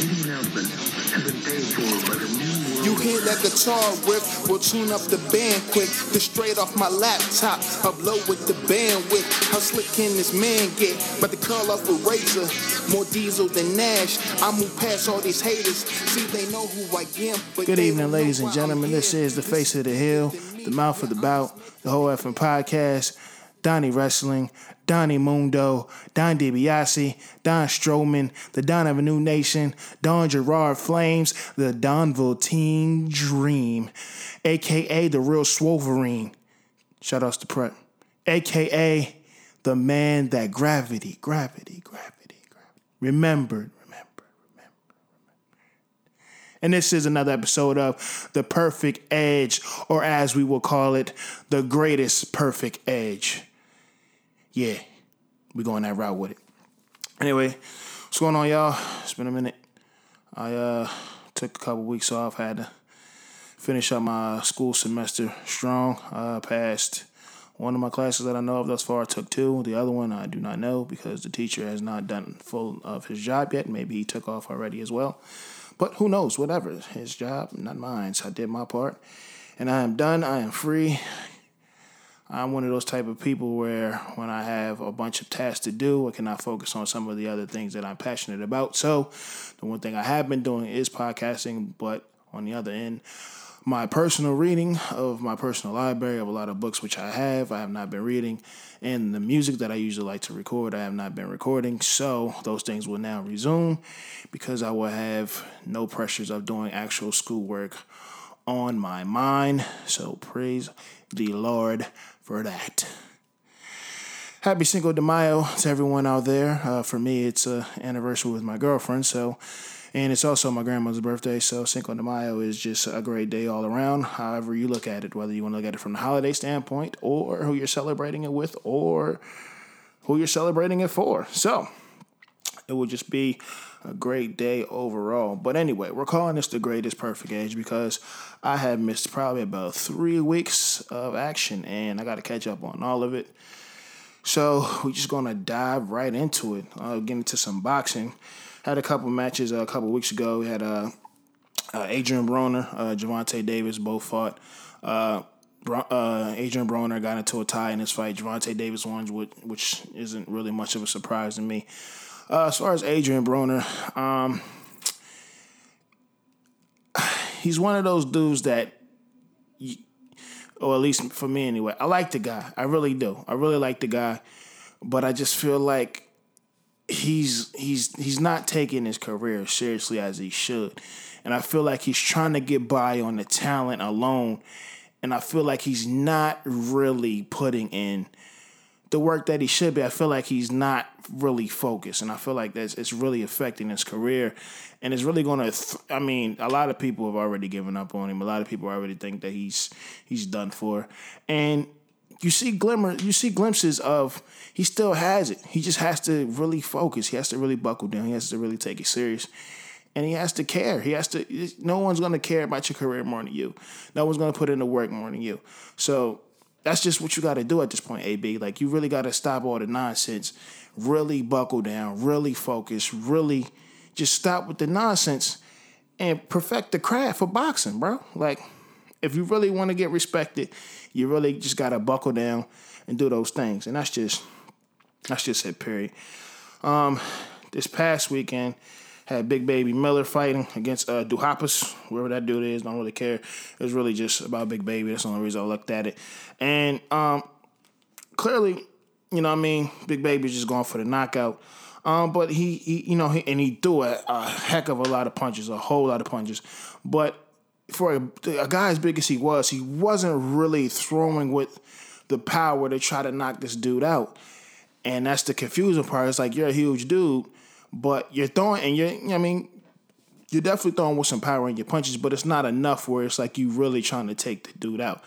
This announcement has been paid for by the new You hear that guitar riff? We'll tune up the band quick. This straight off my laptop. Upload with the bandwidth. How slick can this man get? But the curl off a razor. More diesel than Nash. I move past all these haters. See, they know who I am. But Good evening, ladies and gentlemen. This is the Face of the Hill, the Mouth of the Bout, the whole effing podcast. Donnie Wrestling, Donnie Mundo, Don DiBiase, Don Strowman, the Don of a New Nation, Don Gerard Flames, the Donville Teen Dream, aka the real Swoverine. Shout outs to Prep. aka the man that gravity, gravity, gravity, gravity. Remembered. And this is another episode of The Perfect Edge, or as we will call it, The Greatest Perfect Edge. Yeah, we're going that route with it. Anyway, what's going on, y'all? It's been a minute. I uh took a couple weeks off, had to finish up my school semester strong. Uh passed one of my classes that I know of thus far. I took two. The other one I do not know because the teacher has not done full of his job yet. Maybe he took off already as well. But who knows? Whatever. His job, not mine. So I did my part. And I am done. I am free. I'm one of those type of people where when I have a bunch of tasks to do, I cannot focus on some of the other things that I'm passionate about. So the one thing I have been doing is podcasting, but on the other end, my personal reading of my personal library of a lot of books which I have, I have not been reading, and the music that I usually like to record, I have not been recording. So those things will now resume because I will have no pressures of doing actual schoolwork on my mind. So praise the Lord for that. Happy Cinco de Mayo to everyone out there. Uh, for me, it's a anniversary with my girlfriend, so and it's also my grandmother's birthday. So Cinco de Mayo is just a great day all around. However you look at it, whether you want to look at it from the holiday standpoint, or who you're celebrating it with, or who you're celebrating it for. So it will just be a great day overall. But anyway, we're calling this the greatest perfect age because I have missed probably about three weeks of action and I got to catch up on all of it. So we're just gonna dive right into it. Uh, get into some boxing. Had a couple matches uh, a couple weeks ago. We had uh, uh, Adrian Broner, uh, Gervonta Davis both fought. Uh, uh, Adrian Broner got into a tie in this fight. Gervonta Davis won, which, which isn't really much of a surprise to me. Uh, as far as Adrian Broner, um, he's one of those dudes that, or at least for me anyway, I like the guy. I really do. I really like the guy, but I just feel like he's he's he's not taking his career seriously as he should, and I feel like he's trying to get by on the talent alone, and I feel like he's not really putting in the work that he should be. I feel like he's not really focused, and I feel like that's it's really affecting his career, and it's really going to. Th- I mean, a lot of people have already given up on him. A lot of people already think that he's he's done for, and you see glimmer, you see glimpses of he still has it. He just has to really focus. He has to really buckle down. He has to really take it serious. And he has to care. He has to. No one's going to care about your career more than you. No one's going to put in the work more than you. So that's just what you got to do at this point, AB. Like you really got to stop all the nonsense, really buckle down, really focus, really just stop with the nonsense and perfect the craft for boxing, bro. Like if you really want to get respected, you really just got to buckle down and do those things. And that's just that's just it, period. Um, this past weekend had Big Baby Miller fighting against uh, Duhaupas, whoever that dude is. Don't really care. It was really just about Big Baby. That's the only reason I looked at it. And um, clearly, you know what I mean, Big Baby's just going for the knockout. Um, but he, he, you know, he, and he threw a, a heck of a lot of punches, a whole lot of punches. But for a, a guy as big as he was, he wasn't really throwing with the power to try to knock this dude out. And that's the confusing part. It's like you're a huge dude, but you're throwing, and you're, I mean, you're definitely throwing with some power in your punches, but it's not enough where it's like you really trying to take the dude out.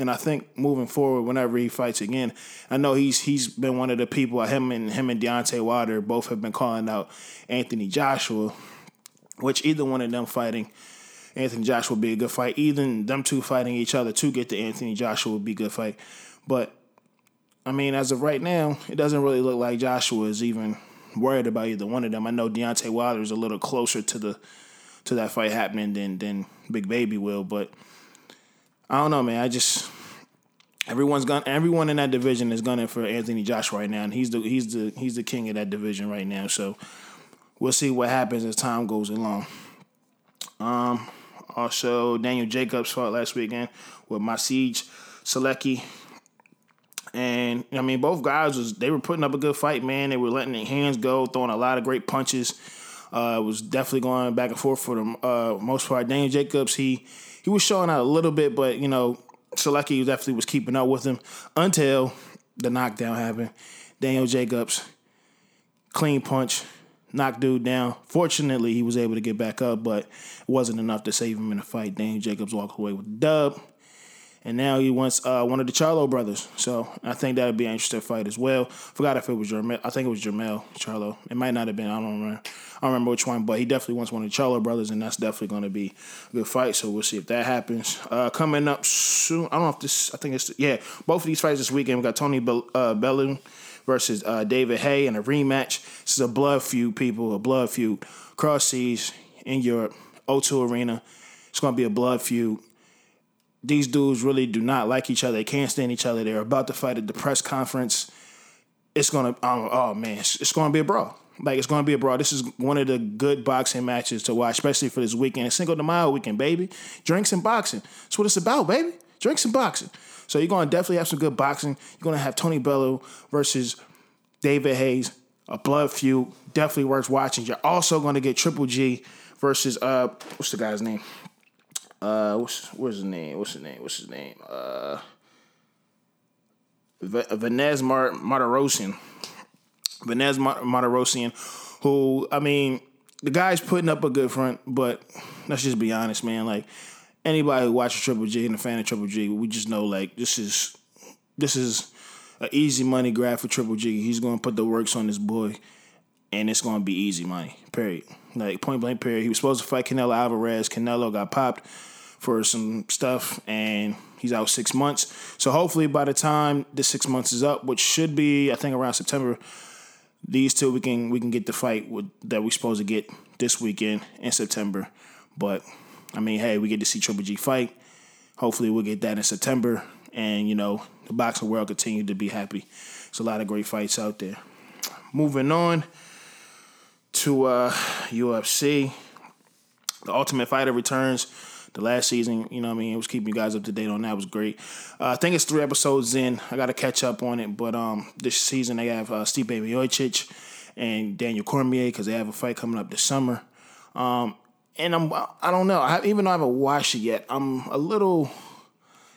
And I think moving forward, whenever he fights again, I know he's he's been one of the people. Him and him and Deontay Wilder both have been calling out Anthony Joshua, which either one of them fighting Anthony Joshua would be a good fight. Even them two fighting each other to get to Anthony Joshua would be a good fight. But I mean, as of right now, it doesn't really look like Joshua is even worried about either one of them. I know Deontay Wilder is a little closer to the to that fight happening than than Big Baby will, but I don't know, man. I just everyone's gun everyone in that division is gunning for Anthony Joshua right now, and he's the he's the he's the king of that division right now. So we'll see what happens as time goes along. Um, also Daniel Jacobs fought last weekend with Maciej Sulecki. And I mean, both guys was they were putting up a good fight, man. They were letting their hands go, throwing a lot of great punches. Uh, was definitely going back and forth for the uh, most part. Daniel Jacobs, he he was showing out a little bit, but you know, Sulecki definitely was keeping up with him until the knockdown happened. Daniel Jacobs, clean punch, knocked dude down. Fortunately, he was able to get back up, but it wasn't enough to save him in the fight. Daniel Jacobs walked away with the dub and now he wants uh, one of the Charlo brothers. So I think that would be an interesting fight as well. Forgot if it was Jermell. I think it was Jermell Charlo. It might not have been. I don't remember. I don't remember which one, but he definitely wants one of the Charlo brothers, and that's definitely going to be a good fight. So we'll see if that happens. Uh, coming up soon. I don't know if this. I think it's yeah. Both of these fights this weekend. We got Tony Be- uh, versus uh, David Haye in a rematch. This is a blood feud, people. A blood feud. Cross seas in Europe. O2 Arena. It's going to be a blood feud these dudes really do not like each other. They can't stand each other. They're about to fight at the press conference. It's gonna oh, oh man, it's, it's, gonna be a brawl. Like it's gonna be a brawl. This is one of the good boxing matches to watch, especially for this weekend. Cinco de Mayo weekend, baby. Drinks and boxing. That's what it's about, baby. Drinks and boxing. So you're gonna definitely have some good boxing. You're gonna have Tony Bellew versus David Hayes, a blood feud. Definitely worth watching. You're also gonna get Triple G versus uh what's the guy's name? Uh, what's what's his name? What's his name? What's his name? Uh, v- Vanez Mar- Martirosyan. Vanez Mar- Martirosyan, who I mean, the guy's putting up a good front, but let's just be honest, man. Like anybody who watches Triple G and a fan of Triple G, we just know like this is this is an easy money grab for Triple G. He's gonna put the works on this boy, and it's gonna be easy money. Period. Like point blank. Period. He was supposed to fight Canelo Alvarez. Canelo got popped for some stuff, and he's out six months. So hopefully, by the time the six months is up, which should be I think around September, these two we can we can get the fight with, that we're supposed to get this weekend in September. But I mean, hey, we get to see Triple G fight. Hopefully, we'll get that in September, and you know the boxing world continue to be happy. There's a lot of great fights out there. Moving on to uh, UFC, the Ultimate Fighter returns the last season, you know I mean, it was keeping you guys up to date on that. It was great. Uh, I think it's three episodes in. I got to catch up on it. But um, this season they have uh, Stipe Miocic and Daniel Cormier because they have a fight coming up this summer. Um, and I'm I don't know. I, even though I haven't watched it yet, I'm a little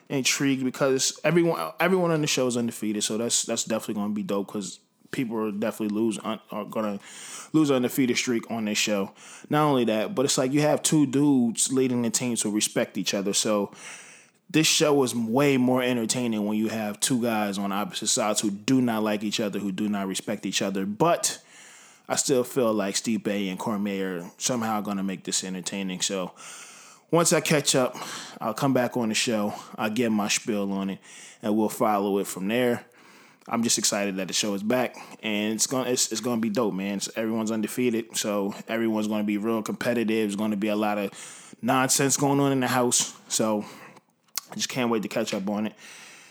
intrigued because everyone everyone on the show is undefeated. So that's that's definitely going to be dope because people are definitely lose are gonna lose an undefeated streak on this show. Not only that, but it's like you have two dudes leading the teams who respect each other. So this show is way more entertaining when you have two guys on opposite sides who do not like each other, who do not respect each other. But I still feel like Stipe and Cormier are somehow gonna make this entertaining. So once I catch up, I'll come back on the show. I'll get my spiel on it, and we'll follow it from there. I'm just excited that the show is back, and it's gonna it's, it's gonna be dope, man. It's, everyone's undefeated, so everyone's gonna be real competitive. There's gonna be a lot of nonsense going on in the house, so I just can't wait to catch up on it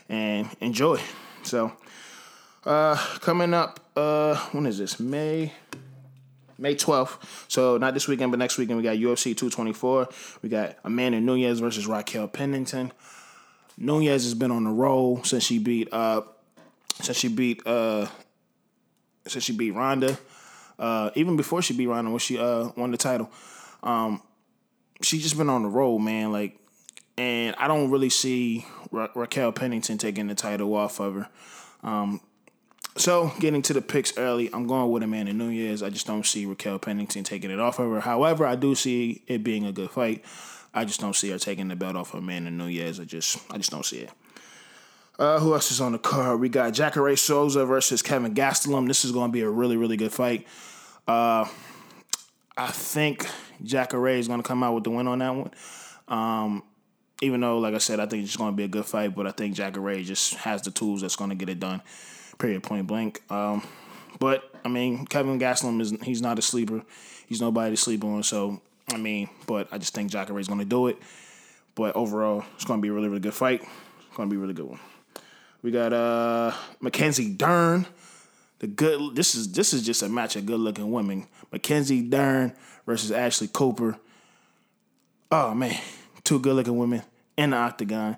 and enjoy. So, uh, coming up, uh, when is this? May. May 12th. So not this weekend, but next weekend we got UFC 224. We got Amanda Nunes versus Raquel Pennington. Nunes has been on the roll since she beat uh since she beat uh since she beat Ronda. Uh, even before she beat Ronda when she uh won the title. Um, she's just been on the road, man. Like, and I don't really see Ra- Raquel Pennington taking the title off of her. Um, so getting to the picks early, I'm going with Amanda Nunes. I just don't see Raquel Pennington taking it off of her. However, I do see it being a good fight. I just don't see her taking the belt off of Amanda Nunes. I just I just don't see it. Uh, who else is on the card? We got Jacare Souza versus Kelvin Gastelum. This is going to be a really, really good fight. Uh, I think Jacare is going to come out with the win on that one. Um, even though, like I said, I think it's going to be a good fight, but I think Jacare just has the tools that's going to get it done. Period, point blank. Um, but I mean, Kelvin Gastelum is he's not a sleeper. He's nobody to sleep on. So I mean, but I just think Jacare's going to do it. But overall, it's going to be a really really good fight. It's going to be a really good one. We got uh Mackenzie Dern. The good this is this is just a match of good looking women. Mackenzie Dern versus Ashley Cooper. Oh man, two good looking women in the octagon.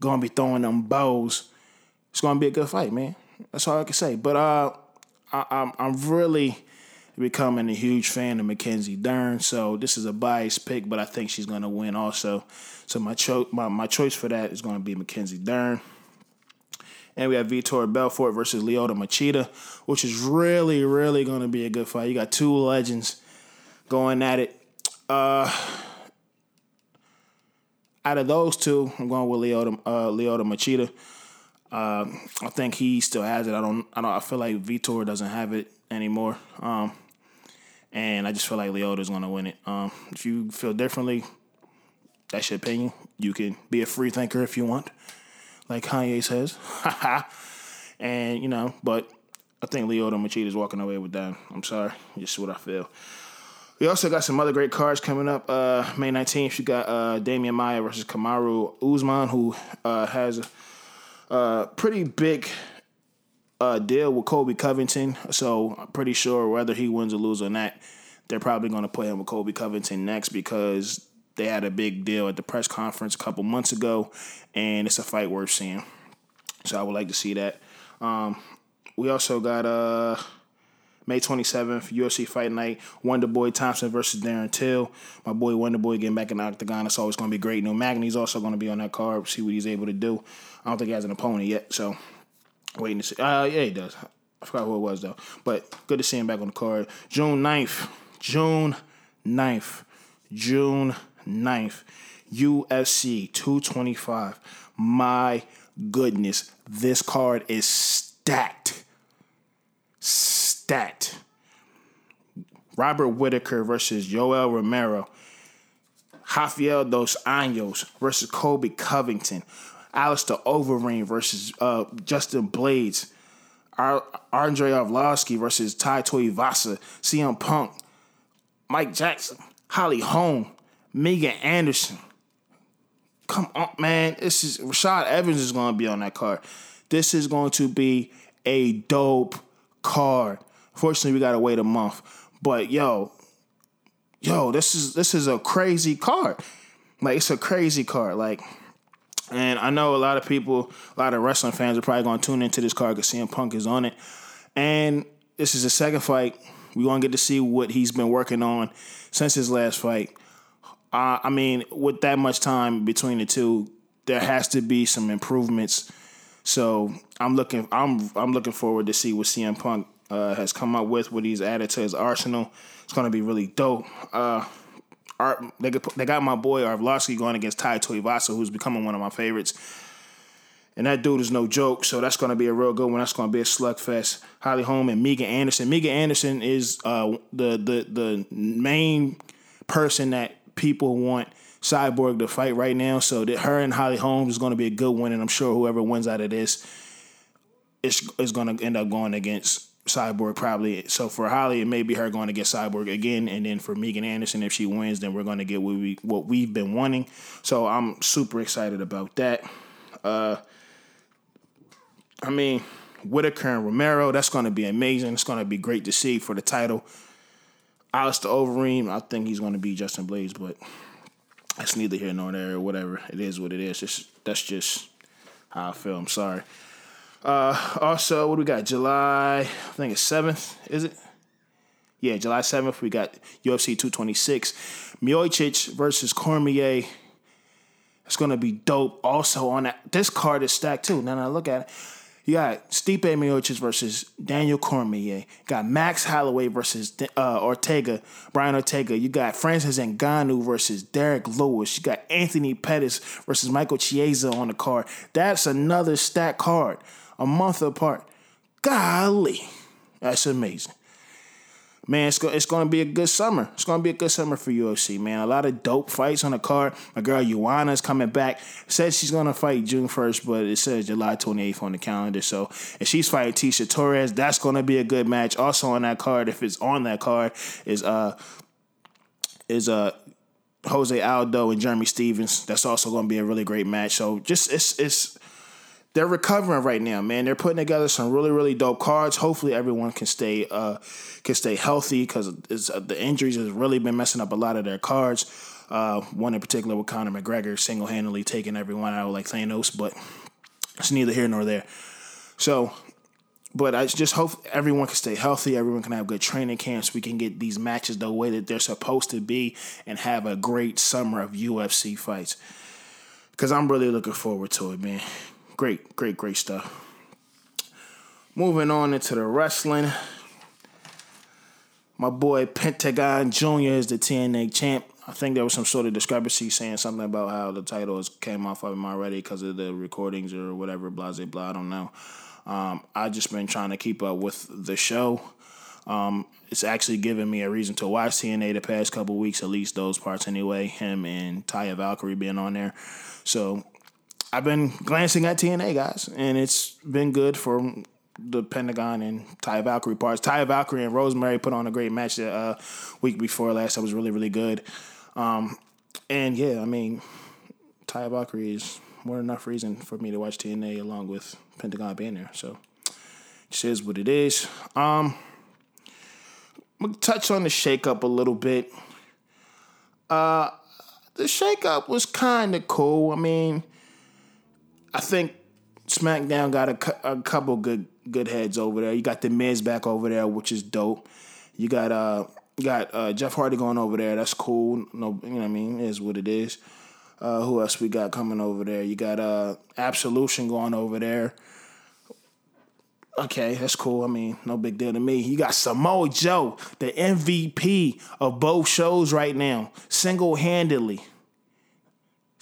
Gonna be throwing them bows. It's gonna be a good fight, man. That's all I can say. But uh I, I'm I'm really becoming a huge fan of Mackenzie Dern. So this is a biased pick, but I think she's gonna win also. So my cho- my, my choice for that is gonna be Mackenzie Dern. And we have Vitor Belfort versus Lyoto Machida, which is really, really going to be a good fight. You got two legends going at it. Uh, out of those two, I'm going with Lyoto, uh, Lyoto Machida. Um, I think he still has it. I don't. I don't. I feel like Vitor doesn't have it anymore. Um, and I just feel like Lyoto's going to win it. Um, if you feel differently, that's your opinion. You can be a free thinker if you want like Kanye says. and, you know, but I think Lyoto Machida is walking away with that. I'm sorry. Just what I feel. We also got some other great cards coming up. Uh, May 19th, you got uh, Demian Maia versus Kamaru Usman, who uh, has a, a, pretty big uh, deal with Colby Covington. So I'm pretty sure whether he wins or loses on that, they're probably going to put him with Colby Covington next because they had a big deal at the press conference a couple months ago, and it's a fight worth seeing. So I would like to see that. Um, we also got uh, May 27th, UFC Fight Night, Wonder Boy Thompson versus Darren Till. My boy Wonder Boy getting back in the octagon. It's always going to be great. Neil Magny's also going to be on that card. See what he's able to do. I don't think he has an opponent yet, so waiting to see. Uh, yeah, he does. I forgot who it was though. But good to see him back on the card. June 9th. June 9th. June 9th, UFC 225. My goodness, this card is stacked. Stacked. Robert Whitaker versus Yoel Romero. Rafael Dos Anjos versus Colby Covington. Alistair Overeem versus uh, Justin Blades. Ar- Andre Arlovsky versus Tai Tuivasa. CM Punk. Mike Jackson. Holly Holm. Megan Anderson. Come on, man. This is Rashad Evans is going to be on that card. This is going to be a dope card. Fortunately, we got to wait a month. But yo, yo, this is this is a crazy card. Like it's a crazy card. Like, and I know a lot of people, a lot of wrestling fans are probably going to tune into this card because CM Punk is on it. And this is the second fight. We're going to get to see what he's been working on since his last fight. Uh, I mean, with that much time between the two, there has to be some improvements. So I'm looking, I'm, I'm looking forward to see what CM Punk uh, has come up with, what he's added to his arsenal. It's going to be really dope. Uh, Art, they, got my boy Arlovsky going against Tai Tuivasa, who's becoming one of my favorites. And that dude is no joke, so that's going to be a real good one. That's going to be a slugfest. Holly Holm and Megan Anderson. Megan Anderson is uh, the the the main person that people want Cyborg to fight right now. So that her and Holly Holmes is going to be a good one, and I'm sure whoever wins out of this is is going to end up going against Cyborg probably. So for Holly, it may be her going to get Cyborg again, and then for Megan Anderson, if she wins, then we're going to get what we what we've been wanting. So I'm super excited about that. Uh, I mean, Whitaker and Romero, that's going to be amazing. It's going to be great to see for the title. Alistair Overeem, I think he's going to be Justin Blaze, but it's neither here nor there whatever. It is what it is. Just, that's just how I feel. I'm sorry. Uh, also, what do we got? July, I think it's 7th, is it? Yeah, July 7th, we got UFC 226. Miocic versus Cormier. It's going to be dope. Also, on that, this card is stacked too. Now, now look at it. You got Stipe Miocic versus Daniel Cormier. You got Max Holloway versus uh, Ortega, Brian Ortega. You got Francis Ngannou versus Derrick Lewis. You got Anthony Pettis versus Michael Chiesa on the card. That's another stacked card, a month apart. Golly, that's amazing. Man, it's, it's going to be a good summer. It's going to be a good summer for UFC, man. A lot of dope fights on the card. My girl Joanna is coming back. Says she's going to fight June 1st, but it says July 28th on the calendar. So if she's fighting Tecia Torres, that's going to be a good match. Also on that card, if it's on that card, is uh is uh Jose Aldo and Jeremy Stephens. That's also going to be a really great match. So just it's it's they're recovering right now, man. They're putting together some really really dope cards. Hopefully everyone can stay uh can stay healthy because uh, the injuries has really been messing up a lot of their cards. Uh, one in particular with Conor McGregor single handedly taking everyone out like Thanos, but it's neither here nor there. So but I just hope everyone can stay healthy. Everyone can have good training camps. We can get these matches the way that they're supposed to be and have a great summer of UFC fights. Because I'm really looking forward to it, man. Great, great, great stuff. Moving on into the wrestling. My boy Pentagon Jr. is the TNA champ. I think there was some sort of discrepancy saying something about how the titles came off of him already because of the recordings or whatever, blah, blah, blah. I don't know. Um, I just been trying to keep up with the show. Um, it's actually given me a reason to watch TNA the past couple weeks, at least those parts anyway. Him and Taya Valkyrie being on there, so I've been glancing at TNA guys, and it's been good for the Pentagon and Taya Valkyrie parts. Taya Valkyrie and Rosemary put on a great match the uh, week before last. That was really really good. Um, and yeah, I mean, Taya Valkyrie is more than enough reason for me to watch TNA along with Pentagon being there. So it is what it is. Um, gonna touch on the shakeup a little bit. Uh, the shakeup was kind of cool. I mean, I think SmackDown got a, a couple good good heads over there. You got the Miz back over there, which is dope. You got uh you got uh, Jeff Hardy going over there. That's cool. No, you know what I mean. It is what it is. Uh, who else we got coming over there? You got uh, Absolution going over there. Okay, that's cool. I mean, no big deal to me. You got Samoa Joe, the MVP of both shows right now, single handedly.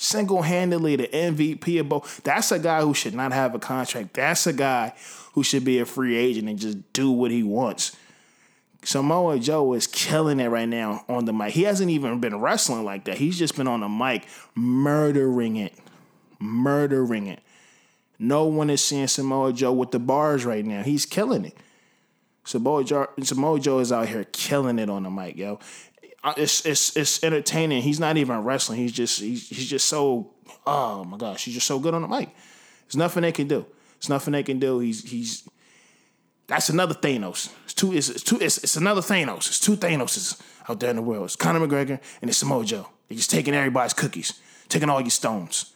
Single handedly, the MVP of both. That's a guy who should not have a contract. That's a guy who should be a free agent and just do what he wants. Samoa Joe is killing it right now on the mic. He hasn't even been wrestling like that. He's just been on the mic murdering it. Murdering it. No one is seeing Samoa Joe with the bars right now. He's killing it. Samoa Joe, Samoa Joe is out here killing it on the mic, yo. It's it's it's entertaining. He's not even wrestling. He's just he's, he's just so oh my gosh, he's just so good on the mic. There's nothing they can do. There's nothing they can do. He's he's that's another Thanos. It's two. It's, it's two. It's, it's another Thanos. It's two Thanoses out there in the world. It's Conor McGregor and it's Samoa Joe. They're just taking everybody's cookies, taking all your stones.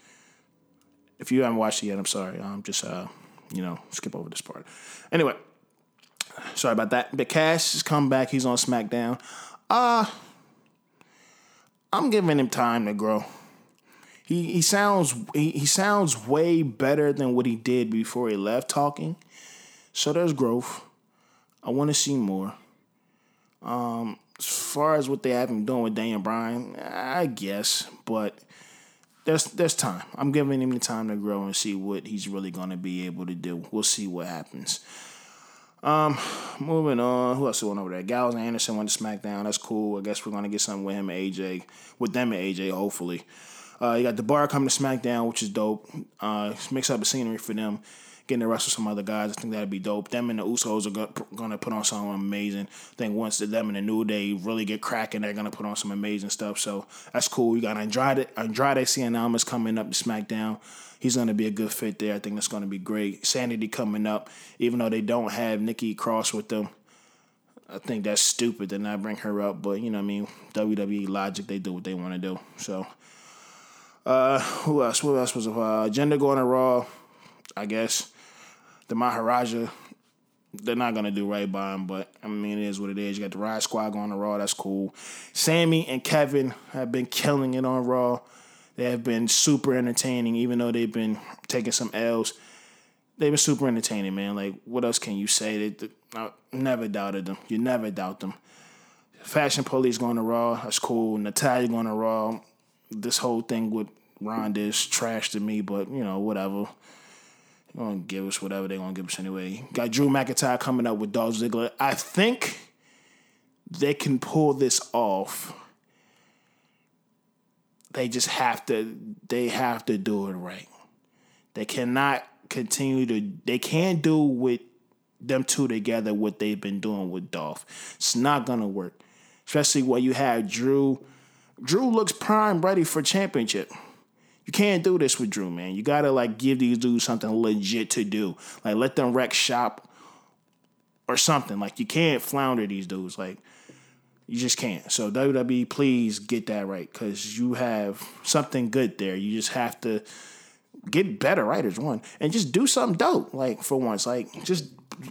If you haven't watched it yet, I'm sorry. I'm just uh, you know, skip over this part. Anyway, sorry about that. But Cass has come back. He's on SmackDown. Uh I'm giving him time to grow. He he sounds he, he sounds way better than what he did before he left talking. So there's growth. I want to see more. Um, as far as what they have been doing with Daniel Bryan, I guess, but there's there's time. I'm giving him the time to grow and see what he's really going to be able to do. We'll see what happens. Um, moving on. Who else went over there? And Anderson went to SmackDown. That's cool. I guess we're gonna get something with him and AJ, with them and AJ, hopefully. Uh, you got the bar coming to SmackDown, which is dope. Uh, mix up the scenery for them getting to wrestle some other guys. I think that'd be dope. Them and the Usos are going to put on something amazing. I think once them and the New Day really get cracking, they're to put on some amazing stuff. So that's cool. You got Andrade, Andrade Cien Almas coming up to SmackDown. He's going to be a good fit there. I think that's going to be great. Sanity coming up, even though they don't have Nikki Cross with them. I think that's stupid to not bring her up, but you know what I mean. WWE logic, they do what they want to do. So, uh, who else? Who else was uh, Jinder going to Raw? I guess the Maharaja, they're not gonna do right by him, but I mean it is what it is. You got the Riot Squad going to Raw, that's cool. Sami and Kevin have been killing it on Raw. They have been super entertaining, even though they've been taking some L's. They've been super entertaining, man. Like, what else can you say? They, I never doubted them. You never doubt them. Fashion Police going to Raw, that's cool. Natalya going to Raw. This whole thing with Ronda is trash to me, but you know, whatever. They're gonna give us whatever they're gonna give us anyway. Got Drew McIntyre coming up with Dolph Ziggler. I think, they can pull this off, they just have to they have to do it right. They cannot continue to they can't do with them two together what they've been doing with Dolph. It's not gonna work. Especially when you have Drew. Drew looks prime ready for championship. You can't do this with Drew, man. You gotta like give these dudes something legit to do. Like let them wreck shop or something. Like you can't flounder these dudes. Like you just can't. So WWE, please get that right because you have something good there. You just have to get better writers one and just do something dope. Like for once, like just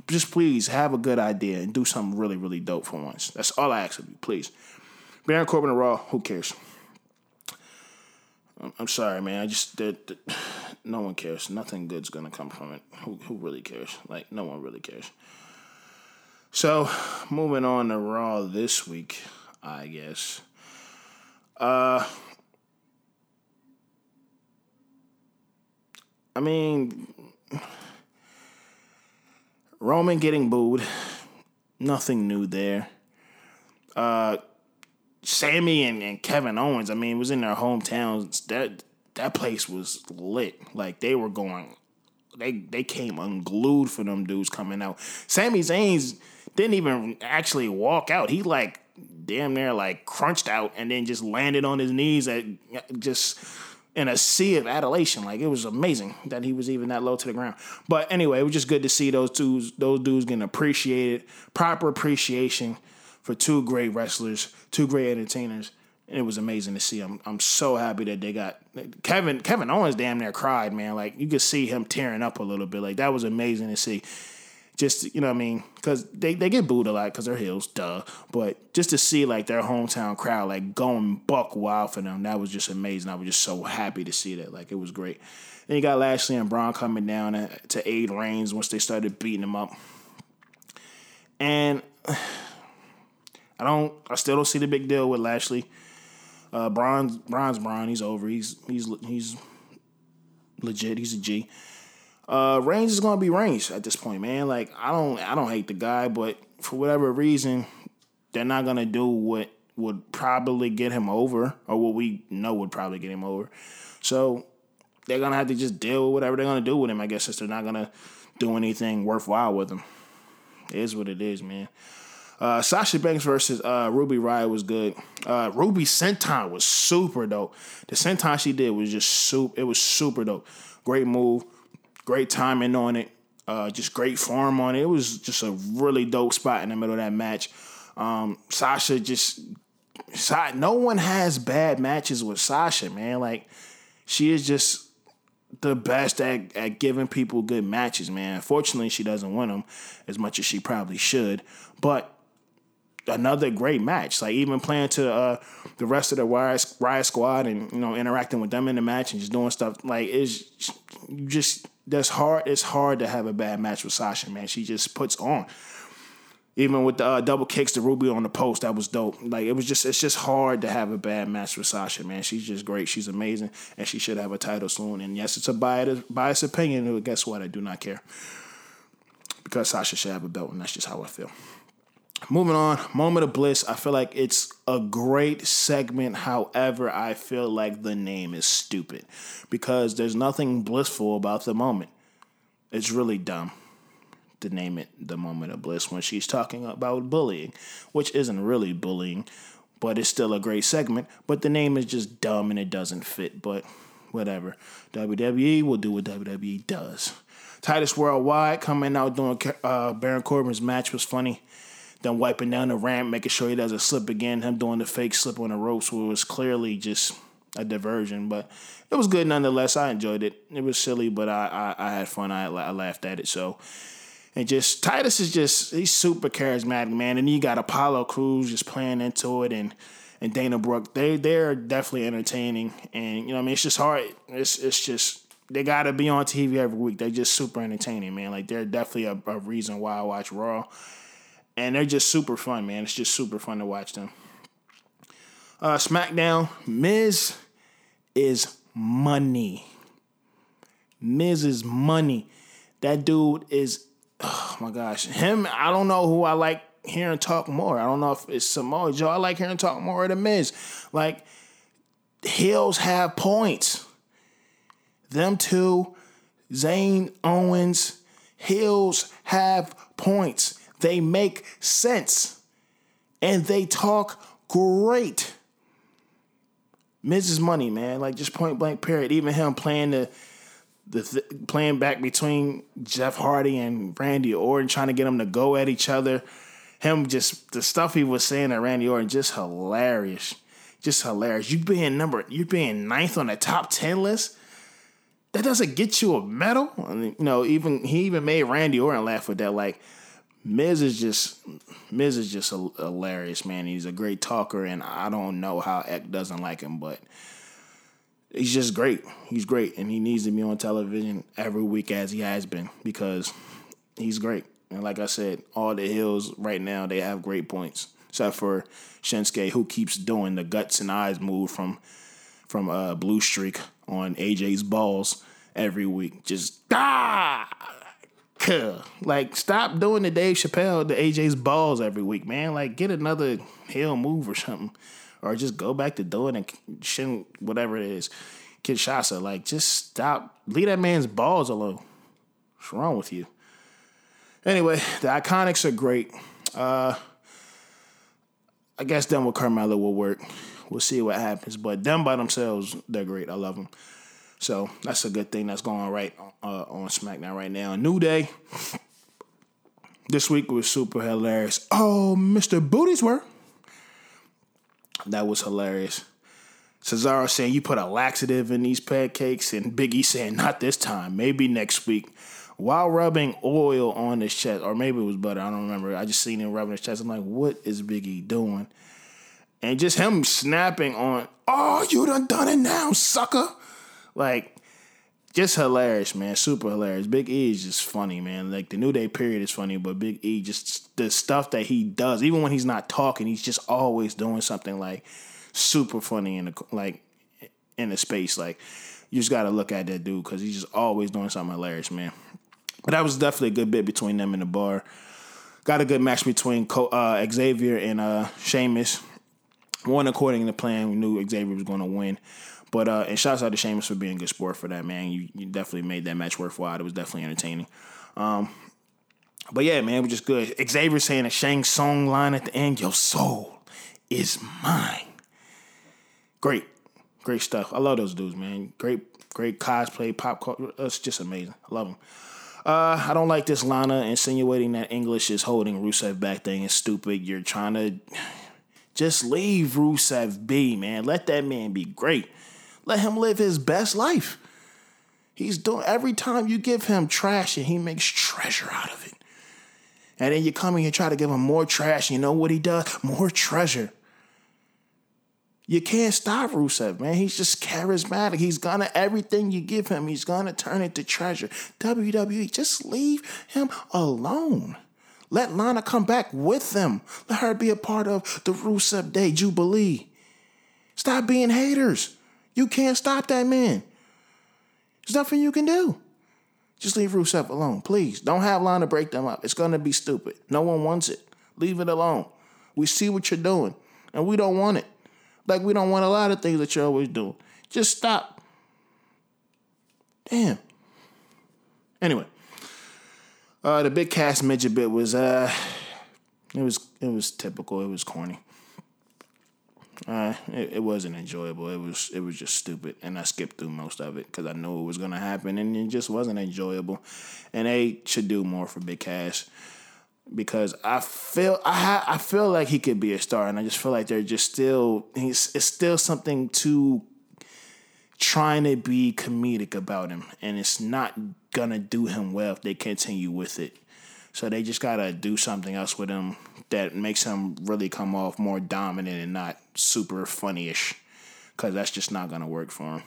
just please have a good idea and do something really really dope for once. That's all I ask of you, please. Baron Corbin and Raw, who cares? I'm sorry, man. I just that, no one cares. Nothing good's gonna come from it. Who who really cares? Like no one really cares. So, moving on to Raw this week, I guess. Uh I mean Roman getting booed. Nothing new there. Uh Sami and, and Kevin Owens, I mean, was in their hometowns. That that place was lit. Like they were going they they came unglued for them dudes coming out. Sami Zayn's didn't even actually walk out. He like damn near like crunched out and then just landed on his knees at just in a sea of adulation. Like it was amazing that he was even that low to the ground. But anyway, it was just good to see those two those dudes getting appreciated, proper appreciation for two great wrestlers, two great entertainers. And it was amazing to see. I'm I'm so happy that they got Kevin Kevin Owens damn near cried, man. Like you could see him tearing up a little bit. Like that was amazing to see. Just you know what I mean, because they, they get booed a lot because they're heels, duh. But just to see like their hometown crowd like going buck wild for them, that was just amazing. I was just so happy to see that. Like it was great. Then you got Lashley and Braun coming down to aid Reigns once they started beating him up. And I don't. I still don't see the big deal with Lashley. Uh, Braun's Braun's Braun. He's over. He's he's he's legit. He's a G. Uh, Reigns is gonna be Reigns at this point, man. Like I don't I don't hate the guy, but for whatever reason, they're not gonna do what would probably get him over, or what we know would probably get him over. So they're gonna have to just deal with whatever they're gonna do with him. I guess since they're not gonna do anything worthwhile with him. It is what it is, man. Uh, Sasha Banks versus uh, Ruby Riott was good. Uh, Ruby senton was super dope. The senton she did was just super. It was super dope. Great move, great timing on it. Uh, just great form on it. It was just a really dope spot in the middle of that match. Um, Sasha just, no one has bad matches with Sasha, man. Like she is just the best at, at giving people good matches, man. Fortunately, she doesn't win them as much as she probably should, but another great match. Like even playing to uh, the rest of the Riot, Riott Squad and you know interacting with them in the match and just doing stuff like it's just that's hard. It's hard to have a bad match with Sasha, man. She just puts on. Even with the uh, double kicks to Ruby on the post, that was dope. Like it was just, it's just hard to have a bad match with Sasha, man. She's just great. She's amazing, and she should have a title soon. And yes, it's a biased, biased opinion. But guess what? I do not care because Sasha should have a belt, and that's just how I feel. Moving on, Moment of Bliss. I feel like it's a great segment. However, I feel like the name is stupid because there's nothing blissful about the moment. It's really dumb to name it the Moment of Bliss when she's talking about bullying, which isn't really bullying, but it's still a great segment. But the name is just dumb and it doesn't fit, but whatever. WWE will do what WWE does. Titus Worldwide coming out doing uh, Baron Corbin's match was funny then wiping down the ramp, making sure he doesn't slip again. Him doing the fake slip on the ropes was clearly just a diversion, but it was good nonetheless. I enjoyed it. It was silly, but I I, I had fun. I, I laughed at it. So, and just Titus is just he's super charismatic, man. And you got Apollo Crews just playing into it, and and Dana Brooke. They they're definitely entertaining, and you know I mean it's just hard. It's it's just they got to be on TV every week. They're just super entertaining, man. Like they're definitely a, a reason why I watch Raw and they're just super fun, man. It's just super fun to watch them. Uh, SmackDown, Miz is money. Miz is money. That dude is, oh my gosh, him. I don't know who I like hearing talk more. I don't know if it's Samoa Joe. I like hearing talk more of the Miz. Like heels have points. Them two, Zayn Owens, heels have points. They make sense. And they talk great. Miz is money, man. Like just point blank period. Even him playing the the th- playing back between Jeff Hardy and Randy Orton, trying to get them to go at each other. Him just the stuff he was saying at Randy Orton, just hilarious, just hilarious. You being number, you being ninth on the top ten list. That doesn't get you a medal. I mean, you know, even he even made Randy Orton laugh with that. Like Miz is just Miz is just hilarious, man. He's a great talker, and I don't know how Eck doesn't like him, but he's just great. He's great, and he needs to be on television every week as he has been because he's great. And like I said, all the hills right now they have great points, except for Shinsuke, who keeps doing the guts and eyes move from from uh, Blue Streak on AJ's balls every week. Just ah, like stop doing the Dave Chappelle, the AJ's balls every week, man. Like get another heel move or something or just go back to doing and shouldn't whatever it is. Kinshasa, like just stop, leave that man's balls alone. What's wrong with you? Anyway, the Iconics are great. Uh, I guess them with Carmella will work. We'll see what happens, but them by themselves, they're great. I love them. So that's a good thing that's going right uh, on SmackDown right now. New Day. This week was super hilarious. Oh, Mr. Booties were. That was hilarious. Cesaro saying you put a laxative in these pancakes, and Biggie saying not this time, maybe next week, while rubbing oil on his chest, or maybe it was butter. I don't remember. I just seen him rubbing his chest. I'm like, what is Biggie doing? And just him snapping on, oh, you done done it now, sucker. Like, just hilarious, man. Super hilarious. Big E is just funny, man. Like the New Day period is funny, but Big E just the stuff that he does, even when he's not talking, he's just always doing something like super funny in the like in the space. Like you just got to look at that dude because he's just always doing something hilarious, man. But that was definitely a good bit between them in the bar. Got a good match between uh, Xavier and uh, Sheamus. One according to plan, we knew Xavier was going to win. But uh, and shouts out to Sheamus for being a good sport for that man. You you definitely made that match worthwhile. It was definitely entertaining. Um, but yeah, man, it was just good. Xavier saying a Shang Tsung line at the end, "Your soul is mine." Great, great stuff. I love those dudes, man. Great, great cosplay, pop culture. It's just amazing. I love them. Uh, I don't like this Lana insinuating that English is holding Rusev back thing is stupid. You're trying to just leave Rusev be, man. Let that man be great. Let him live his best life. He's doing every time you give him trash and he makes treasure out of it. And then you come in and try to give him more trash, you know what he does? More treasure. You can't stop Rusev, man. He's just charismatic. He's gonna everything you give him, he's gonna turn it to treasure. WWE, just leave him alone. Let Lana come back with them. Let her be a part of the Rusev Day Jubilee. Stop being haters. You can't stop that man. There's nothing you can do. Just leave Rusev alone, please. Don't have Lana to break them up. It's gonna be stupid. No one wants it. Leave it alone. We see what you're doing, and we don't want it. Like we don't want a lot of things that you're always doing. Just stop. Damn. Anyway, uh, the Big Cass midget bit was uh, it was it was typical. It was corny. Uh, it, it wasn't enjoyable. It was it was just stupid, and I skipped through most of it because I knew it was gonna happen, and it just wasn't enjoyable. And they should do more for Big Cass because I feel I ha, I feel like he could be a star, and I just feel like they're just still he's it's still something too trying to be comedic about him, and it's not gonna do him well if they continue with it. So they just gotta do something else with him that makes him really come off more dominant and not super funnyish, because that's just not gonna work for him.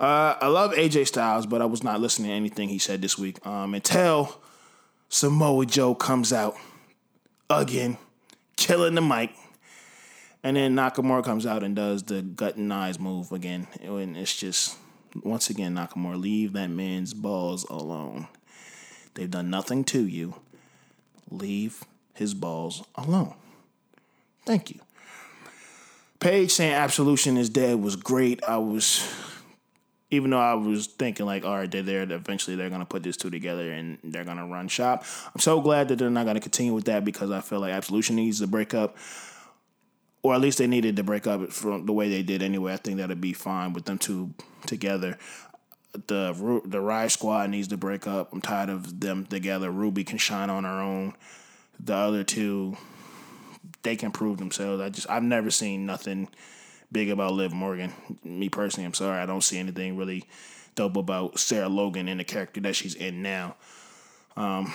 Uh, I love AJ Styles, but I was not listening to anything he said this week. Um, until Samoa Joe comes out again, killing the mic. And then Nakamura comes out and does the gut and eyes move again. And it's just, once again, Nakamura, leave that man's balls alone. They've done nothing to you. Leave his balls alone. Thank you. Paige saying absolution is dead was great. I was, even though I was thinking like, all right, they're there. Eventually, they're gonna put these two together and they're gonna run shop. I'm so glad that they're not gonna continue with that because I feel like absolution needs to break up, or at least they needed to break up from the way they did anyway. I think that'd be fine with them two together. The the Riot Squad needs to break up. I'm tired of them together. Ruby can shine on her own. The other two they can prove themselves. I just I've never seen nothing big about Liv Morgan. Me personally, I'm sorry, I don't see anything really dope about Sarah Logan and the character that she's in now. Um,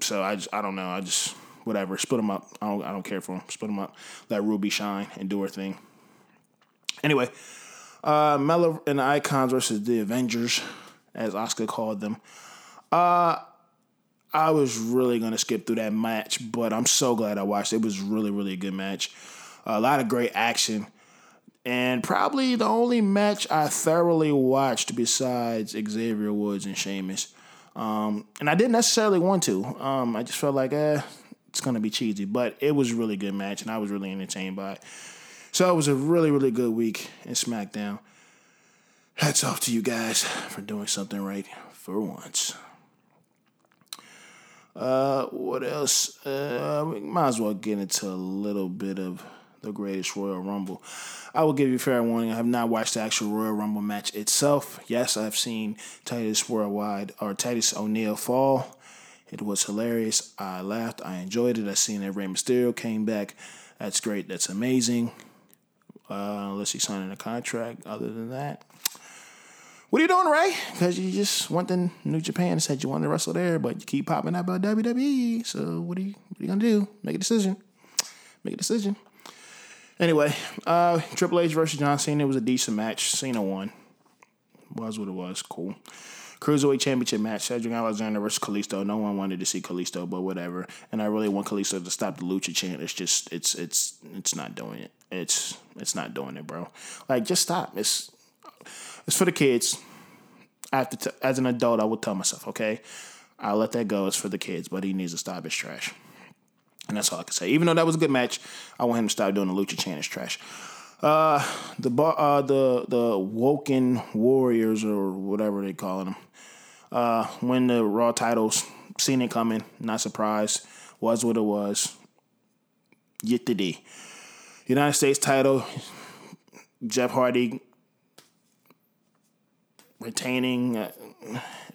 so I just I don't know. I just whatever. Split them up. I don't I don't care for them. Split them up. Let Ruby shine and do her thing. Anyway, uh, Mela and the Icons versus the Avengers, as Oscar called them. Uh, I was really gonna skip through that match, but I'm so glad I watched. It, was really, really a good match. A lot of great action, and probably the only match I thoroughly watched besides Xavier Woods and Sheamus. Um, and I didn't necessarily want to. Um, I just felt like, eh, it's gonna be cheesy, but it was a really good match, and I was really entertained by it. So it was a really, really good week in SmackDown. Hats off to you guys for doing something right for once. Uh, what else? Uh, we might as well get into a little bit of the greatest Royal Rumble. I will give you fair warning. I have not watched the actual Royal Rumble match itself. Yes, I've seen Titus Worldwide or Titus O'Neil fall. It was hilarious. I laughed. I enjoyed it. I seen that Rey Mysterio came back. That's great. That's amazing. Uh, unless he's signing a contract. Other than that, what are you doing, Rey? Because you just went to New Japan and said you wanted to wrestle there, but you keep popping up about WWE. So what are you what are you gonna do? Make a decision. Make a decision. Anyway, uh, Triple H versus John Cena It was a decent match. Cena won. Was what it was. Cool. Cruiserweight Championship match: Cedric Alexander versus Kalisto. No one wanted to see Kalisto, but whatever. And I really want Kalisto to stop the Lucha chant. It's just, it's, it's, it's not doing it. It's, it's not doing it, bro. Like, just stop. It's it's for the kids. After t- as an adult, I would tell myself, okay, I'll let that go. It's for the kids, but he needs to stop his trash. And that's all I can say. Even though that was a good match, I want him to stop doing the lucha chant is trash. Uh, the uh, the the Woken Warriors or whatever they call them, uh, win the Raw titles. Seen it coming, not surprised. Was what it was. Yet today, United States title. Jeff Hardy retaining uh,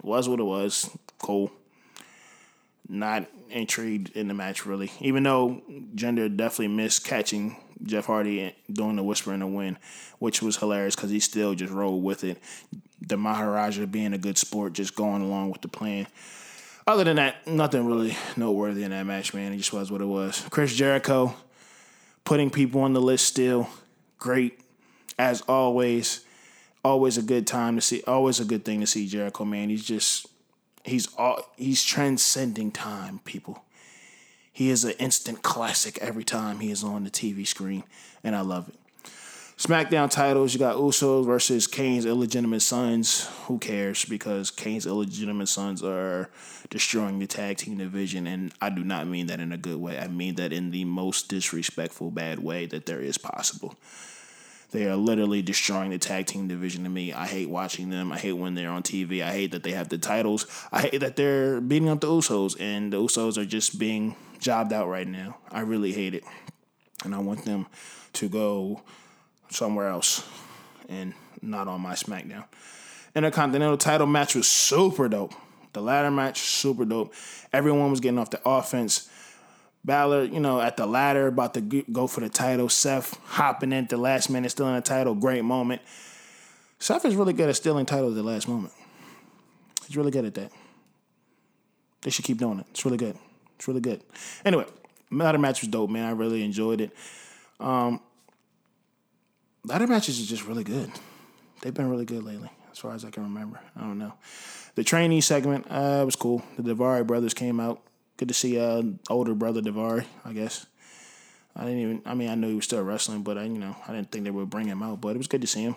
was what it was. Cool. Not intrigued in the match really, even though Jinder definitely missed catching Jeff Hardy doing the whisper in the wind, which was hilarious because he still just rolled with it. The Maharaja being a good sport, just going along with the plan. Other than that, nothing really noteworthy in that match, man. It just was what it was. Chris Jericho putting people on the list still. Great, as always always a good time to see. Always a good thing to see Jericho. Man, he's just he's all he's transcending time. People, he is an instant classic every time he is on the TV screen, and I love it. SmackDown titles, you got Usos versus Kane's illegitimate sons. Who cares? Because Kane's illegitimate sons are destroying the tag team division, and I do not mean that in a good way. I mean that in the most disrespectful, bad way that there is possible. They are literally destroying the tag team division to me. I hate watching them. I hate when they're on TV. I hate that they have the titles. I hate that they're beating up the Usos, and the Usos are just being jobbed out right now. I really hate it. And I want them to go somewhere else and not on my SmackDown. Intercontinental title match was super dope. The ladder match, super dope. Everyone was getting off the offense. Balor, you know, at the ladder, about to go for the title. Seth hopping in at the last minute, stealing the title. Great moment. Seth is really good at stealing titles at the last moment. He's really good at that. They should keep doing it. It's really good. It's really good. Anyway, ladder match was dope, man. I really enjoyed it. Um, ladder matches are just really good. They've been really good lately, as far as I can remember. I don't know. The trainee segment uh, was cool. The Daivari brothers came out good to see uh older brother Daivari, I guess. I didn't even. I mean, I knew he was still wrestling, but I, you know, I didn't think they would bring him out. But it was good to see him.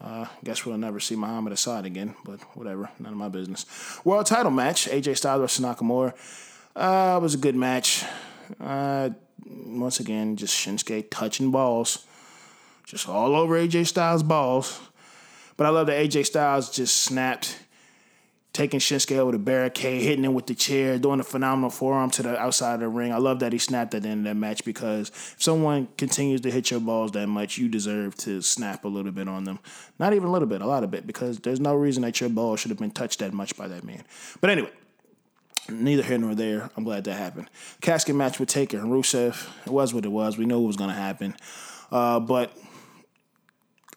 Uh, guess we'll never see Muhammad Hassan again, but whatever, none of my business. World title match: AJ Styles versus Nakamura. Uh, it was a good match. Uh, once again, just Shinsuke touching balls, just all over AJ Styles' balls. But I love that AJ Styles just snapped, taking Shinsuke over the barricade, hitting him with the chair, doing a phenomenal forearm to the outside of the ring. I love that he snapped at the end of that match because if someone continues to hit your balls that much, you deserve to snap a little bit on them. Not even a little bit, a lot of bit, because there's no reason that your balls should have been touched that much by that man. But anyway neither here nor there. I'm glad that happened. Casket match with Taker and Rusev. It was what it was. We knew it was going to happen. Uh, but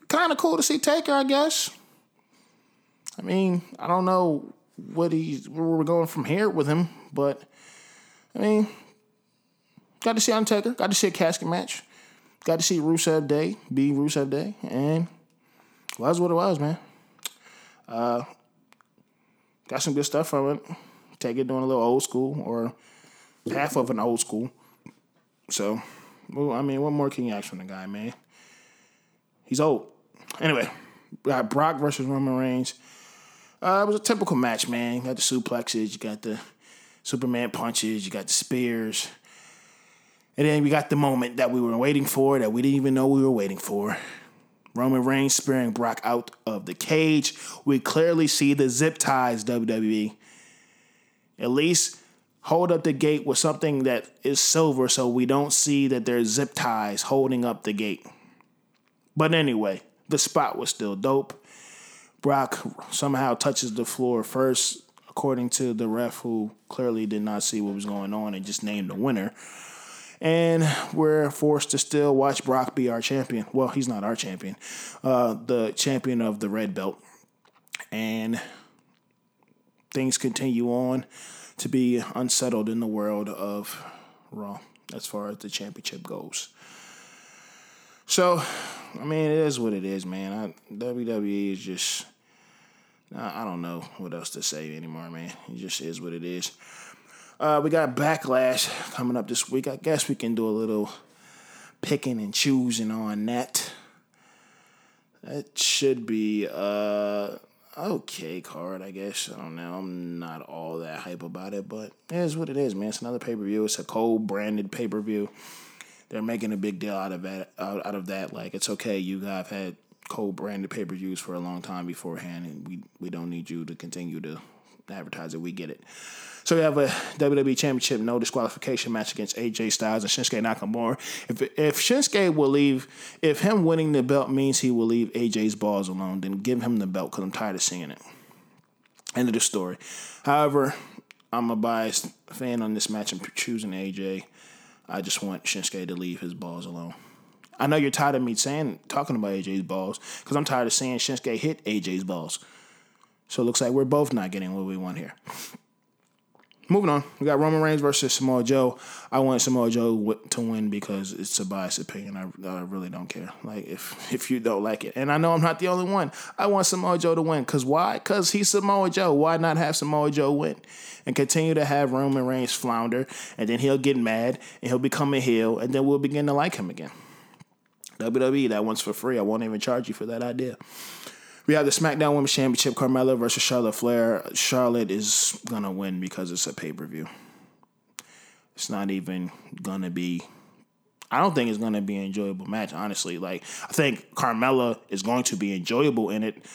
kind of cool to see Taker, I guess. I mean, I don't know what he's where we're going from here with him, but I mean, got to see Undertaker, got to see a casket match, got to see Rusev Day be Rusev Day, and was what it was, man. Uh, got some good stuff from it. Taker doing a little old school or half of an old school. So, well, I mean, what more can you ask from the guy, man? He's old. Anyway, got Brock versus Roman Reigns. Uh, it was a typical match, man. You got the suplexes, you got the Superman punches, you got the spears. And then we got the moment that we were waiting for that we didn't even know we were waiting for. Roman Reigns spearing Brock out of the cage. We clearly see the zip ties, WWE. At least hold up the gate with something that is silver so we don't see that there's zip ties holding up the gate. But anyway, the spot was still dope. Brock somehow touches the floor first, according to the ref, who clearly did not see what was going on and just named the winner. And we're forced to still watch Brock be our champion. Well, he's not our champion, uh, the champion of the red belt. And things continue on to be unsettled in the world of Raw as far as the championship goes. So, I mean, it is what it is, man. I, WWE is just, I, don't know what else to say anymore, man. It just is what it is. Uh, we got Backlash coming up this week. I guess we can do a little picking and choosing on that. That should be uh okay card, I guess. I don't know. I'm not all that hype about it, but it is what it is, man. It's another pay per view. It's a co-branded pay per view. They're making a big deal out of that. Out, out of that, like it's okay. You guys had co-branded pay per views for a long time beforehand, and we we don't need you to continue to advertise it. We get it. So we have a WWE Championship no disqualification match against AJ Styles and Shinsuke Nakamura. If if Shinsuke will leave, if him winning the belt means he will leave AJ's balls alone, then give him the belt because I'm tired of seeing it. End of the story. However, I'm a biased fan on this match. I'm choosing AJ. I just want Shinsuke to leave his balls alone. I know you're tired of me saying talking about AJ's balls because I'm tired of seeing Shinsuke hit AJ's balls. So it looks like we're both not getting what we want here. Moving on, we got Roman Reigns versus Samoa Joe. I want Samoa Joe to win because it's a biased opinion. I, I really don't care. Like if if you don't like it, and I know I'm not the only one. I want Samoa Joe to win. Cause why? Cause he's Samoa Joe. Why not have Samoa Joe win and continue to have Roman Reigns flounder, and then he'll get mad and he'll become a heel, and then we'll begin to like him again. WWE, that one's for free. I won't even charge you for that idea. We have the SmackDown Women's Championship, Carmella versus Charlotte Flair. Charlotte is gonna win because it's a pay per view. It's not even gonna be. I don't think it's gonna be an enjoyable match. Honestly, like I think Carmella is going to be enjoyable in it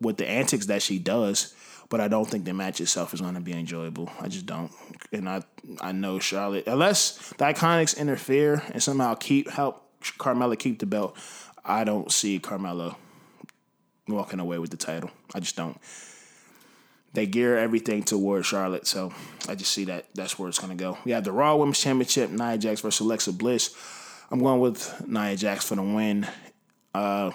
with the antics that she does, but I don't think the match itself is gonna be enjoyable. I just don't, and I I know Charlotte unless the Iconics interfere and somehow keep help Carmella keep the belt. I don't see Carmella walking away with the title. I just don't. They gear everything toward Charlotte, so I just see that that's where it's gonna go. We have the Raw Women's Championship, Nia Jax versus Alexa Bliss. I'm going with Nia Jax for the win. Uh,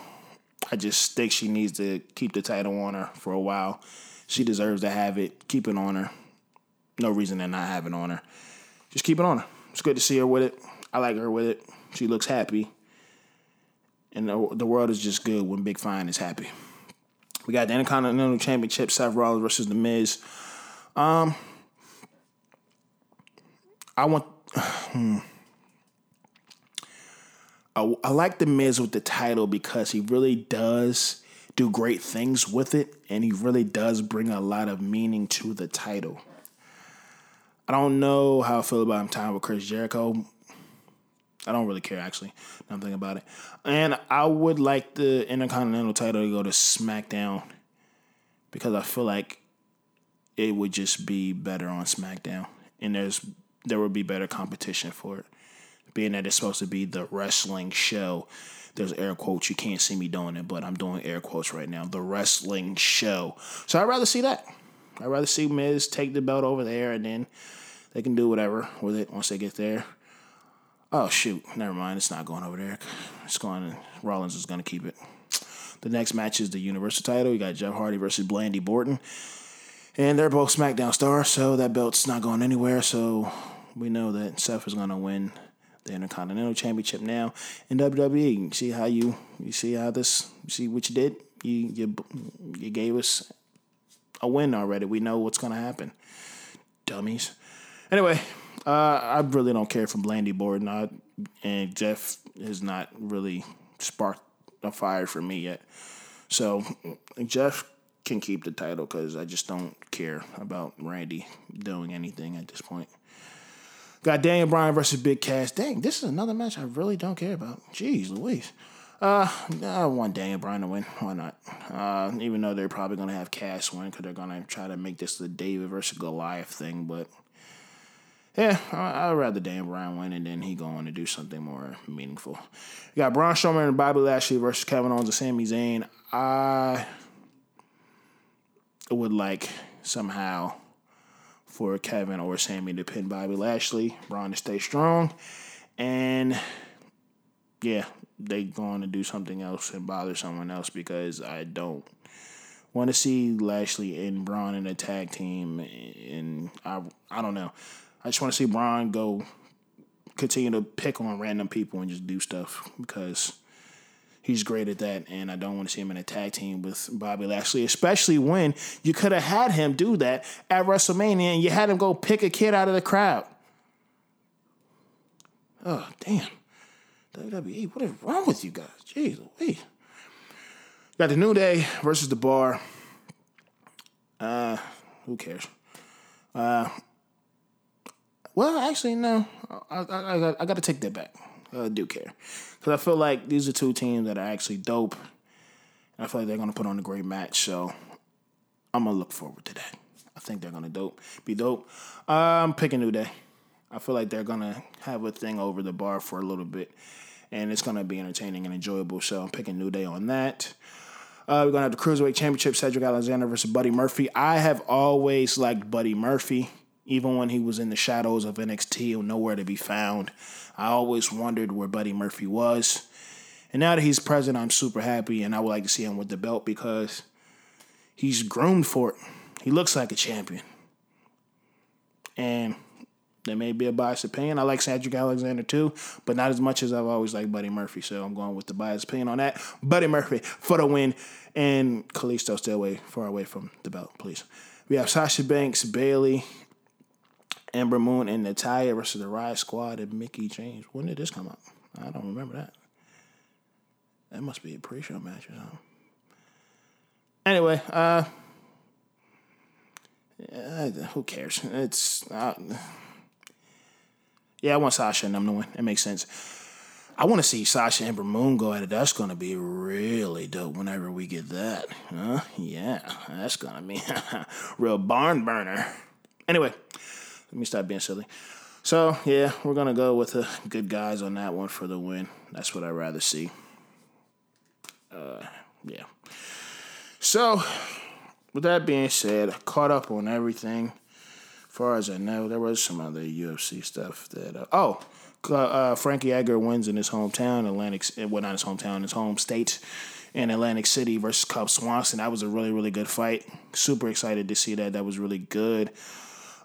I just think she needs to keep the title on her for a while. She deserves to have it. Keep it on her. No reason to not have it on her. Just keep it on her. It's good to see her with it. I like her with it. She looks happy. And the, the world is just good when Big Fine is happy. We got the Intercontinental Championship, Seth Rollins versus The Miz. Um, I want. Hmm. I, I like The Miz with the title because he really does do great things with it, and he really does bring a lot of meaning to the title. I don't know how I feel about him tying with Chris Jericho. I don't really care actually. I'm thinking about it, and I would like the Intercontinental title to go to SmackDown because I feel like it would just be better on SmackDown, and there's there would be better competition for it. Being that it's supposed to be the wrestling show, there's air quotes. You can't see me doing it, but I'm doing air quotes right now. The wrestling show. So I'd rather see that. I'd rather see Miz take the belt over there, and then they can do whatever with it once they get there. Oh shoot, never mind. It's not going over there. It's going. Rollins is going to keep it. The next match is the Universal title. You got Jeff Hardy versus Blandy Borton. And they're both SmackDown stars, so that belt's not going anywhere. So we know that Seth is going to win the Intercontinental Championship now in WWE. See how you you see how this see what you did. You you you gave us a win already. We know what's going to happen. Dummies. Anyway, uh, I really don't care for Blandy Borton. I, and Jeff has not really sparked a fire for me yet. So Jeff can keep the title because I just don't care about Randy doing anything at this point. Got Daniel Bryan versus Big Cass. Dang, this is another match I really don't care about. Jeez Louise. Uh, I want Daniel Bryan to win. Why not? Uh, even though they're probably gonna have Cass win because they're gonna try to make this the David versus Goliath thing, but yeah, I, would rather Daniel Bryan win and then he go on to do something more meaningful. You got Braun Strowman and Bobby Lashley versus Kevin Owens and Sami Zayn. I would like somehow for Kevin or Sami to pin Bobby Lashley, Braun to stay strong, and yeah, they going to do something else and bother someone else because I don't want to see Lashley and Braun in a tag team, and I I don't know. I just want to see Braun go continue to pick on random people and just do stuff because he's great at that, and I don't want to see him in a tag team with Bobby Lashley, especially when you could have had him do that at WrestleMania and you had him go pick a kid out of the crowd. Oh, damn. WWE, what is wrong with you guys? Jeez Louise. Got the New Day versus the Bar. Uh, who cares? Uh, well, actually, no. I, I, I, I got to take that back. I do care because I feel like these are two teams that are actually dope. I feel like they're gonna put on a great match. So I'm gonna look forward to that. I think they're gonna dope be dope. I'm picking New Day. I feel like they're gonna have a thing over the bar for a little bit, and it's gonna be entertaining and enjoyable. So I'm picking New Day on that. Uh, we're gonna have the cruiserweight championship: Cedric Alexander versus Buddy Murphy. I have always liked Buddy Murphy, even when he was in the shadows of NXT nowhere to be found. I always wondered where Buddy Murphy was. And now that he's present, I'm super happy, and I would like to see him with the belt because he's groomed for it. He looks like a champion. And there may be a biased opinion. I like Cedric Alexander too, but not as much as I've always liked Buddy Murphy. So I'm going with the biased opinion on that. Buddy Murphy for the win. And Kalisto stay away, far away from the belt, please. We have Sasha Banks, Bayley, Ember Moon and Natalya versus the Riot Squad and Mickie James. When did this come out? I don't remember that. That must be a pre-show match or something. Anyway, uh, yeah, who cares? It's uh, yeah, I want Sasha and them to win. It makes sense. I want to see Sasha and Ember Moon go at it. That's gonna be really dope. Whenever we get that, huh? Yeah, that's gonna be real barn burner. Anyway, let me stop being silly. So yeah, we're gonna go with the good guys on that one for the win. That's what I'd rather see. Uh, yeah. So, with that being said, I caught up on everything. As far as I know, there was some other UFC stuff that. Uh, oh, uh, Frankie Edgar wins in his hometown, Atlantic. Well, not his hometown, his home state, in Atlantic City versus Cub Swanson. That was a really, really good fight. Super excited to see that. That was really good.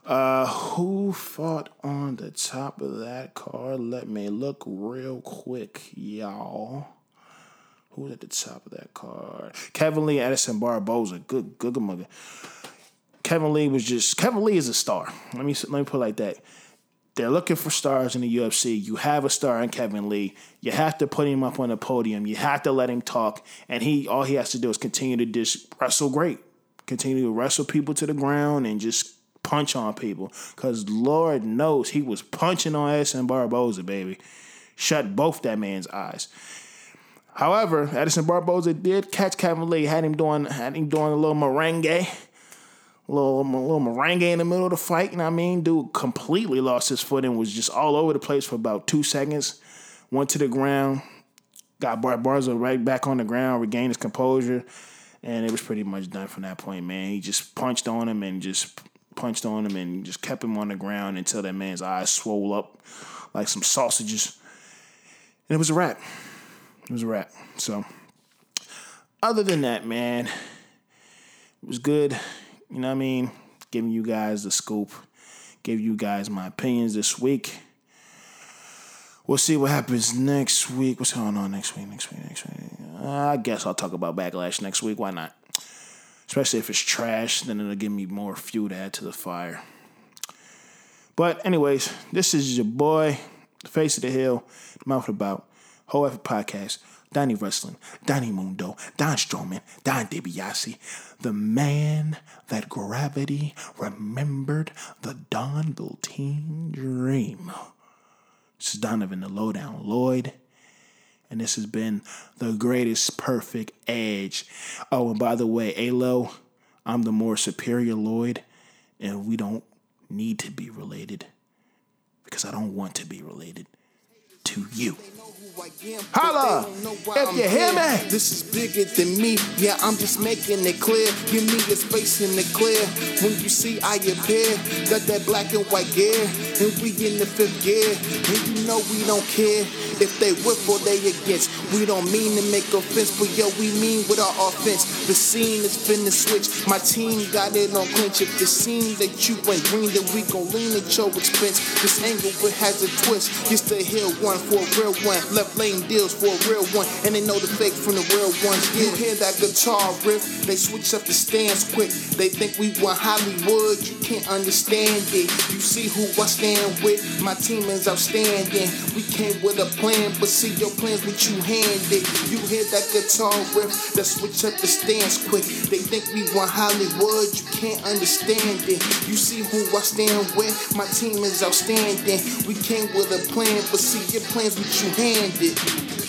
Uh, who fought on the top of that card? Let me look real quick, y'all. Who was at the top of that card? Kevin Lee, Edson Barboza. Good, good, good mother. Kevin Lee was just Kevin Lee is a star. Let me let me put it like that. They're looking for stars in the UFC. You have a star in Kevin Lee. You have to put him up on the podium. You have to let him talk, and he all he has to do is continue to just wrestle great, continue to wrestle people to the ground, and just punch on people. Cause Lord knows he was punching on Edson Barboza, baby. Shut both that man's eyes. However, Edson Barboza did catch Kevin Lee, had him doing had him doing a little merengue. A little, a little merengue in the middle of the fight, you know what I mean? Dude completely lost his foot and was just all over the place for about two seconds. Went to the ground, got Barboza right back on the ground, regained his composure, and it was pretty much done from that point, man. He just punched on him and just punched on him and just kept him on the ground until that man's eyes swole up like some sausages. And it was a wrap. It was a wrap. So, other than that, man, it was good. You know what I mean? Giving you guys the scoop, gave you guys my opinions this week. We'll see what happens next week. What's going on next week? Next week? Next week? Uh, I guess I'll talk about backlash next week. Why not? Especially if it's trash, then it'll give me more fuel to add to the fire. But anyways, this is your boy, the face of the hill, the mouth about, whole effort podcast, Donnie Wrestling, Donnie Mundo, Don Strowman, Don DiBiase, the man that gravity remembered the Don Beltine dream. This is Donovan the Lowdown Lloyd. And this has been the greatest perfect edge. Oh, and by the way, Alo, I'm the more superior Lloyd, and we don't need to be related because I don't want to be related to you. Holla! If you hear me! This is bigger than me. Yeah, I'm just making it clear. Give me a space in the clear. When you see I appear, got that black and white gear, and we in the fifth gear. And you know we don't care if they with or they against. We don't mean to make offense, but yo, we mean with our offense. The scene is finna switch. My team got it on clinch. If the scene that you ain't green, then we gon' lean at your expense. This angle it has a twist. Gets the hill one for a real one. Left lane deals for a real one. And they know the fake from the real ones. You hear that guitar riff? They switch up the stance quick. They think we want Hollywood. You can't understand it. You see who I stand with. My team is outstanding. We came with a plan, but see your plans with you handed. You hear that guitar riff? That switch up the stance quick. They think we want Hollywood. You can't understand it. You see who I stand with. My team is outstanding. We came with a plan, but see your plans with you handed.